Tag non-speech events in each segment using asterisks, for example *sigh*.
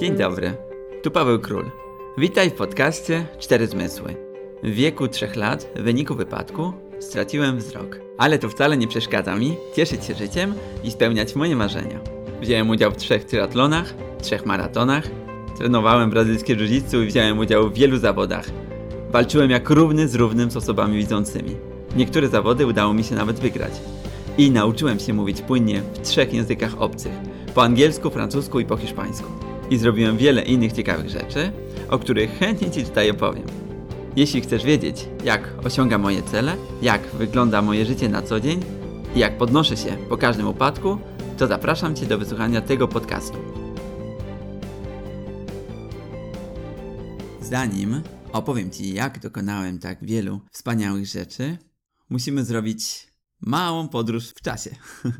Dzień dobry, tu Paweł Król. Witaj w podcaście Cztery Zmysły. W wieku trzech lat, w wyniku wypadku, straciłem wzrok. Ale to wcale nie przeszkadza mi cieszyć się życiem i spełniać moje marzenia. Wziąłem udział w trzech triatlonach, trzech maratonach, trenowałem brazylijskie jiu i wziąłem udział w wielu zawodach. Walczyłem jak równy z równym z osobami widzącymi. Niektóre zawody udało mi się nawet wygrać. I nauczyłem się mówić płynnie w trzech językach obcych: po angielsku, francusku i po hiszpańsku. I zrobiłem wiele innych ciekawych rzeczy, o których chętnie Ci tutaj opowiem. Jeśli chcesz wiedzieć, jak osiągam moje cele, jak wygląda moje życie na co dzień i jak podnoszę się po każdym upadku, to zapraszam Cię do wysłuchania tego podcastu. Zanim opowiem Ci, jak dokonałem tak wielu wspaniałych rzeczy, musimy zrobić małą podróż w czasie. *laughs*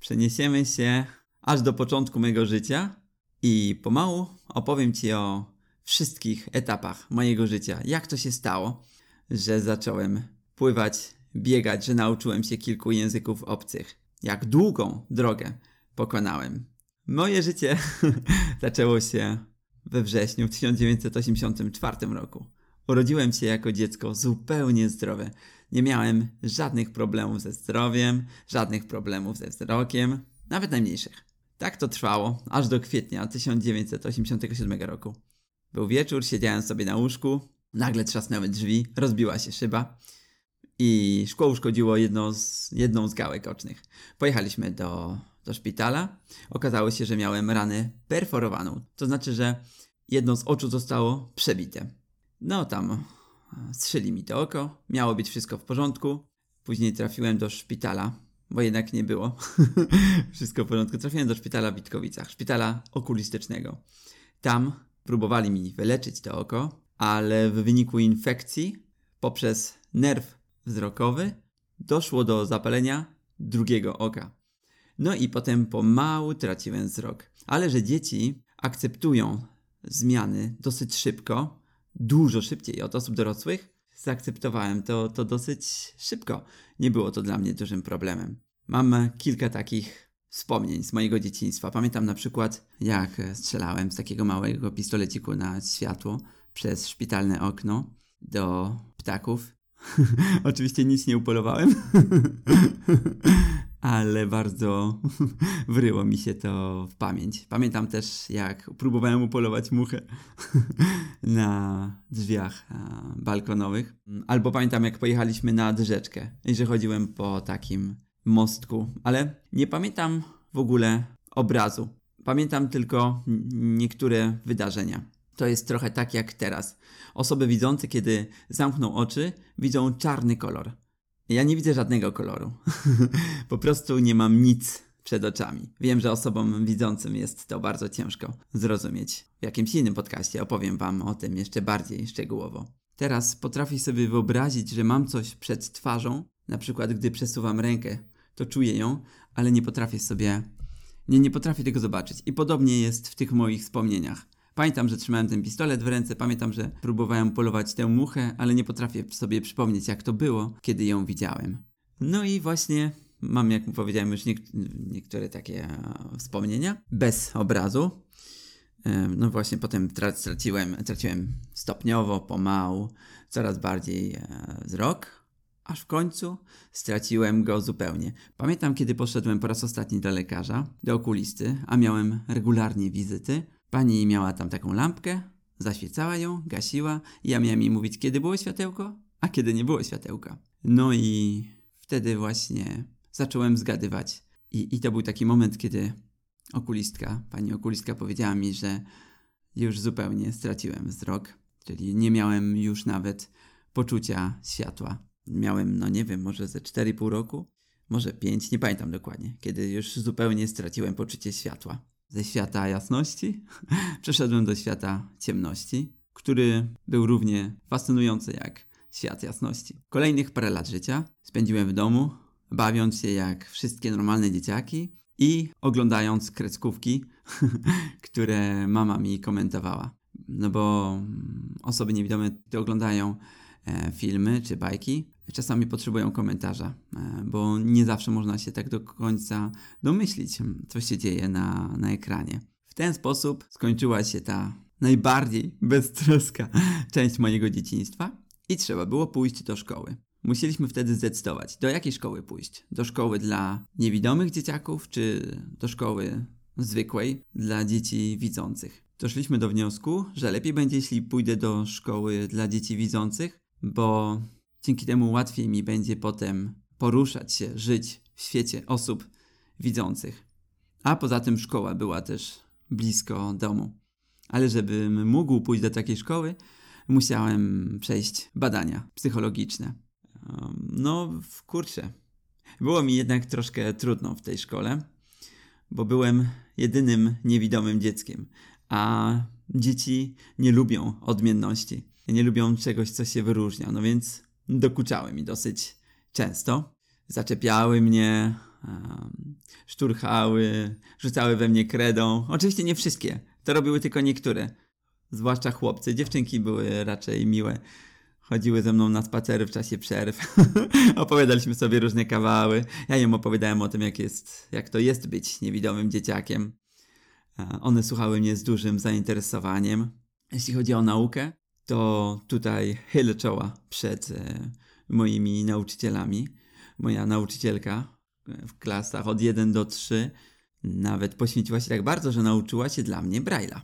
Przeniesiemy się aż do początku mojego życia i pomału opowiem Ci o wszystkich etapach mojego życia. Jak to się stało, że zacząłem pływać, biegać, że nauczyłem się kilku języków obcych. Jak długą drogę pokonałem. Moje życie *laughs* zaczęło się we wrześniu w 1984 roku. Urodziłem się jako dziecko zupełnie zdrowe. Nie miałem żadnych problemów ze zdrowiem, żadnych problemów ze wzrokiem, nawet najmniejszych. Tak to trwało aż do kwietnia 1987 roku. Był wieczór, siedziałem sobie na łóżku, nagle trzasnęły drzwi, rozbiła się szyba i szkło uszkodziło jedno z, jedną z gałek ocznych. Pojechaliśmy do, do szpitala. Okazało się, że miałem ranę perforowaną. To znaczy, że jedno z oczu zostało przebite. No tam e, strzyli mi to oko, miało być wszystko w porządku. Później trafiłem do szpitala, bo jednak nie było *laughs* wszystko w porządku. Trafiłem do szpitala w Witkowicach, szpitala okulistycznego. Tam próbowali mi wyleczyć to oko, ale w wyniku infekcji poprzez nerw wzrokowy doszło do zapalenia drugiego oka. No i potem pomału traciłem wzrok. Ale że dzieci akceptują zmiany dosyć szybko, dużo szybciej od osób dorosłych, zaakceptowałem to, to dosyć szybko. Nie było to dla mnie dużym problemem. Mam kilka takich wspomnień z mojego dzieciństwa. Pamiętam na przykład, jak strzelałem z takiego małego pistoleciku na światło przez szpitalne okno do ptaków. *laughs* Oczywiście nic nie upolowałem, *laughs* ale bardzo *laughs* wryło mi się to w pamięć. Pamiętam też, jak próbowałem upolować muchę *laughs* na drzwiach balkonowych. Albo pamiętam, jak pojechaliśmy nad rzeczkę i że chodziłem po takim mostku, ale nie pamiętam w ogóle obrazu. Pamiętam tylko niektóre wydarzenia. To jest trochę tak jak teraz. Osoby widzące, kiedy zamkną oczy, widzą czarny kolor. Ja nie widzę żadnego koloru. *laughs* po prostu nie mam nic przed oczami. Wiem, że osobom widzącym jest to bardzo ciężko zrozumieć. W jakimś innym podcaście opowiem Wam o tym jeszcze bardziej szczegółowo. Teraz potrafię sobie wyobrazić, że mam coś przed twarzą, na przykład gdy przesuwam rękę to czuję ją, ale nie potrafię sobie, nie, nie potrafię tego zobaczyć. I podobnie jest w tych moich wspomnieniach. Pamiętam, że trzymałem ten pistolet w ręce, pamiętam, że próbowałem polować tę muchę, ale nie potrafię sobie przypomnieć, jak to było, kiedy ją widziałem. No i właśnie mam, jak powiedziałem, już niek niektóre takie e, wspomnienia bez obrazu. No właśnie potem traciłem, traciłem stopniowo, pomału, coraz bardziej e, wzrok, aż w końcu straciłem go zupełnie. Pamiętam, kiedy poszedłem po raz ostatni do lekarza, do okulisty, a miałem regularnie wizyty. Pani miała tam taką lampkę, zaświecała ją, gasiła i ja miałem jej mówić, kiedy było światełko, a kiedy nie było światełka. No i wtedy właśnie zacząłem zgadywać. I, i to był taki moment, kiedy okulistka, pani okulistka powiedziała mi, że już zupełnie straciłem wzrok, czyli nie miałem już nawet poczucia światła miałem, no nie wiem, może ze 4,5 roku, może 5, nie pamiętam dokładnie, kiedy już zupełnie straciłem poczucie światła. Ze świata jasności *laughs* przeszedłem do świata ciemności, który był równie fascynujący jak świat jasności. Kolejnych parę lat życia spędziłem w domu, bawiąc się jak wszystkie normalne dzieciaki i oglądając kreskówki, *laughs* które mama mi komentowała. No bo osoby niewidome oglądają E, filmy czy bajki, czasami potrzebują komentarza, e, bo nie zawsze można się tak do końca domyślić, co się dzieje na, na ekranie. W ten sposób skończyła się ta najbardziej beztroska *laughs* część mojego dzieciństwa i trzeba było pójść do szkoły. Musieliśmy wtedy zdecydować, do jakiej szkoły pójść. Do szkoły dla niewidomych dzieciaków, czy do szkoły zwykłej dla dzieci widzących. Doszliśmy do wniosku, że lepiej będzie, jeśli pójdę do szkoły dla dzieci widzących, bo dzięki temu łatwiej mi będzie potem poruszać się, żyć w świecie osób widzących. A poza tym szkoła była też blisko domu. Ale żebym mógł pójść do takiej szkoły, musiałem przejść badania psychologiczne. No, w kurczę. Było mi jednak troszkę trudno w tej szkole, bo byłem jedynym niewidomym dzieckiem, a dzieci nie lubią odmienności, nie lubią czegoś, co się wyróżnia, no więc dokuczały mi dosyć często. Zaczepiały mnie, szturchały, rzucały we mnie kredą. Oczywiście nie wszystkie, to robiły tylko niektóre, zwłaszcza chłopcy. Dziewczynki były raczej miłe. Chodziły ze mną na spacery w czasie przerw. *laughs* Opowiadaliśmy sobie różne kawały. Ja im opowiadałem o tym, jak, jest, jak to jest być niewidomym dzieciakiem. One słuchały mnie z dużym zainteresowaniem. Jeśli chodzi o naukę, to tutaj chylę czoła przed e, moimi nauczycielami. Moja nauczycielka w klasach od 1 do 3 nawet poświęciła się tak bardzo, że nauczyła się dla mnie Braille'a.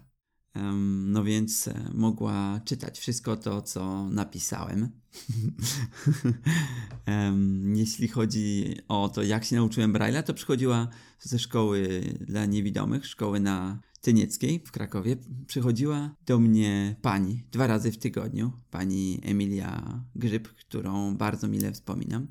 No więc e, mogła czytać wszystko to, co napisałem. *laughs* Jeśli chodzi o to, jak się nauczyłem Braille'a, to przychodziła ze szkoły dla niewidomych, szkoły na Tynieckiej w Krakowie. Przychodziła do mnie pani dwa razy w tygodniu, pani Emilia Grzyb, którą bardzo mile wspominam.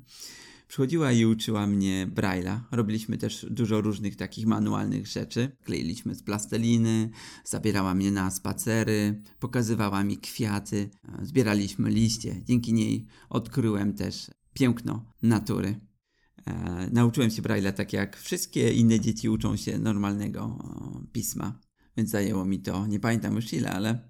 Przychodziła i uczyła mnie Braille'a. Robiliśmy też dużo różnych takich manualnych rzeczy. Kleiliśmy z plasteliny, zabierała mnie na spacery, pokazywała mi kwiaty, zbieraliśmy liście. Dzięki niej odkryłem też piękno natury. E, nauczyłem się Braille'a tak jak wszystkie inne dzieci uczą się normalnego pisma, więc zajęło mi to, nie pamiętam już ile, ale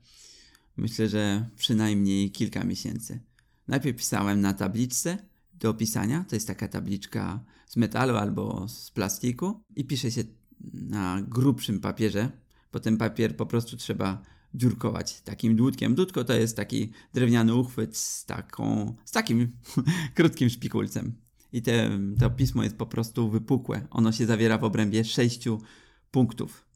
myślę, że przynajmniej kilka miesięcy. Najpierw pisałem na tabliczce, do pisania. To jest taka tabliczka z metalu albo z plastiku i pisze się na grubszym papierze. Potem papier po prostu trzeba dziurkować takim dłutkiem. Dłutko to jest taki drewniany uchwyt z, taką, z takim *laughs* krótkim szpikulcem. I te, to pismo jest po prostu wypukłe. Ono się zawiera w obrębie sześciu punktów.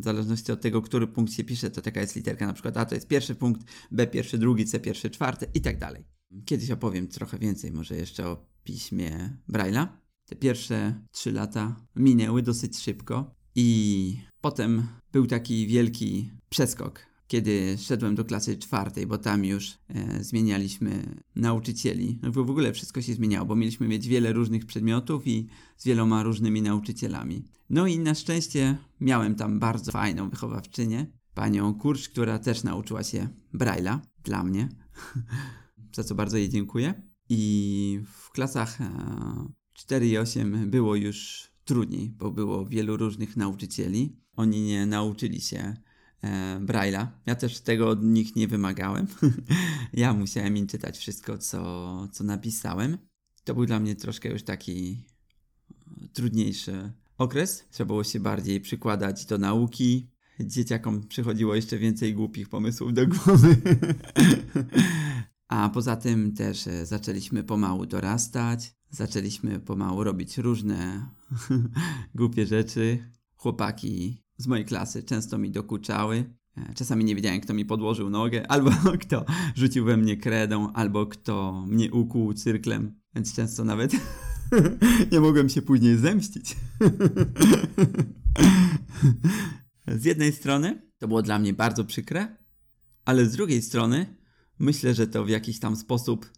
W zależności od tego, który punkt się pisze, to taka jest literka. Na przykład A to jest pierwszy punkt, B pierwszy, drugi, C pierwszy, czwarty i tak dalej. Kiedyś opowiem trochę więcej, może jeszcze o piśmie Braille'a. Te pierwsze trzy lata minęły dosyć szybko i potem był taki wielki przeskok, kiedy szedłem do klasy czwartej, bo tam już e, zmienialiśmy nauczycieli. No w ogóle wszystko się zmieniało, bo mieliśmy mieć wiele różnych przedmiotów i z wieloma różnymi nauczycielami. No i na szczęście miałem tam bardzo fajną wychowawczynię, panią Kurcz, która też nauczyła się Braille'a dla mnie. *laughs* za co bardzo jej dziękuję. I w klasach 4 e, i 8 było już trudniej, bo było wielu różnych nauczycieli. Oni nie nauczyli się Braille'a. Ja też tego od nich nie wymagałem. *laughs* ja musiałem im czytać wszystko, co, co napisałem. To był dla mnie troszkę już taki e, trudniejszy okres. Trzeba było się bardziej przykładać do nauki. Dzieciakom przychodziło jeszcze więcej głupich pomysłów do głowy. *laughs* A poza tym też e, zaczęliśmy pomału dorastać, zaczęliśmy pomału robić różne *laughs* głupie rzeczy. Chłopaki z mojej klasy często mi dokuczały. E, czasami nie wiedziałem, kto mi podłożył nogę, *laughs* albo kto rzucił we mnie kredą, albo kto mnie ukłuł cyrklem, więc często nawet *laughs* nie mogłem się później zemścić. *laughs* z jednej strony to było dla mnie bardzo przykre, ale z drugiej strony myślę, że to w jakiś tam sposób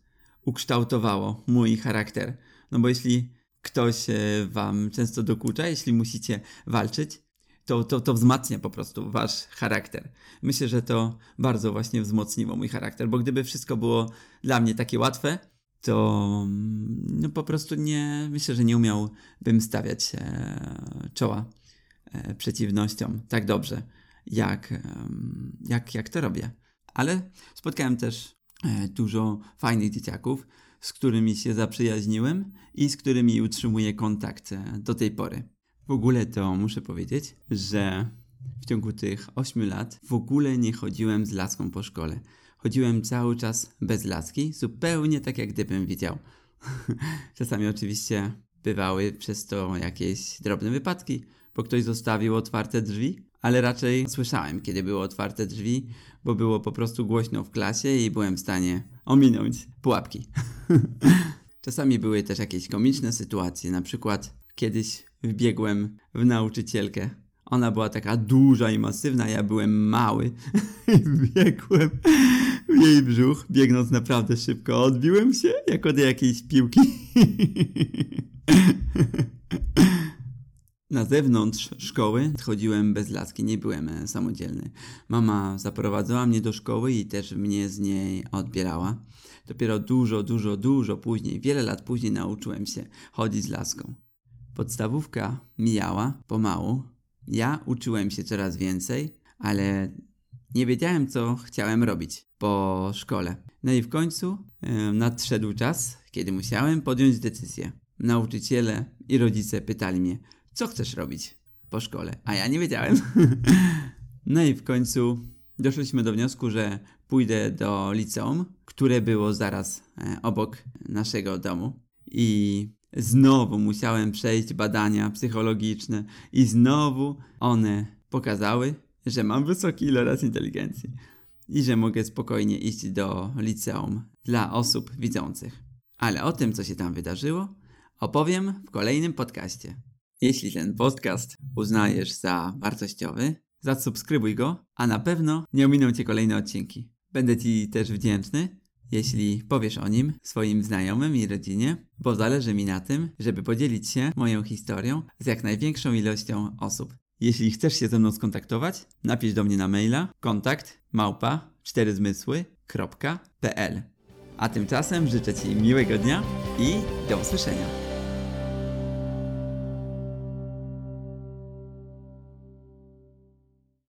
ukształtowało mój charakter. No bo jeśli ktoś e, wam często dokucza, jeśli musicie walczyć, to, to, to wzmacnia po prostu wasz charakter. Myślę, że to bardzo właśnie wzmocniło mój charakter, bo gdyby wszystko było dla mnie takie łatwe, to mm, no po prostu nie, myślę, że nie umiałbym stawiać e, czoła e, przeciwnościom tak dobrze, jak, jak, jak to robię ale spotkałem też e, dużo fajnych dzieciaków, z którymi się zaprzyjaźniłem i z którymi utrzymuję kontakt e, do tej pory. W ogóle to muszę powiedzieć, że w ciągu tych 8 lat w ogóle nie chodziłem z laską po szkole. Chodziłem cały czas bez laski, zupełnie tak jak gdybym widział. *laughs* Czasami oczywiście bywały przez to jakieś drobne wypadki, bo ktoś zostawił otwarte drzwi, ale raczej słyszałem, kiedy były otwarte drzwi, bo było po prostu głośno w klasie i byłem w stanie ominąć pułapki. *laughs* Czasami były też jakieś komiczne sytuacje, na przykład kiedyś wbiegłem w nauczycielkę. Ona była taka duża i masywna, ja byłem mały. *laughs* Wbiegłem w jej brzuch, biegnąc naprawdę szybko. Odbiłem się jak od jakiejś piłki. *laughs* Na zewnątrz szkoły chodziłem bez laski, nie byłem e, samodzielny. Mama zaprowadzała mnie do szkoły i też mnie z niej odbierała. Dopiero dużo, dużo, dużo później, wiele lat później nauczyłem się chodzić z laską. Podstawówka mijała pomału. Ja uczyłem się coraz więcej, ale nie wiedziałem, co chciałem robić po szkole. No i w końcu yy, nadszedł czas, kiedy musiałem podjąć decyzję. Nauczyciele i rodzice pytali mnie, co chcesz robić po szkole? A ja nie wiedziałem. *laughs* no i w końcu doszliśmy do wniosku, że pójdę do liceum, które było zaraz e, obok naszego domu. I znowu musiałem przejść badania psychologiczne, i znowu one pokazały, że mam wysoki iloraz inteligencji i że mogę spokojnie iść do liceum dla osób widzących. Ale o tym, co się tam wydarzyło, opowiem w kolejnym podcaście. Jeśli ten podcast uznajesz za wartościowy, zasubskrybuj go, a na pewno nie ominą Cię kolejne odcinki. Będę Ci też wdzięczny, jeśli powiesz o nim swoim znajomym i rodzinie, bo zależy mi na tym, żeby podzielić się moją historią z jak największą ilością osób. Jeśli chcesz się ze mną skontaktować, napisz do mnie na maila kontakt małpa 4zmysły.pl A tymczasem życzę Ci miłego dnia i do usłyszenia.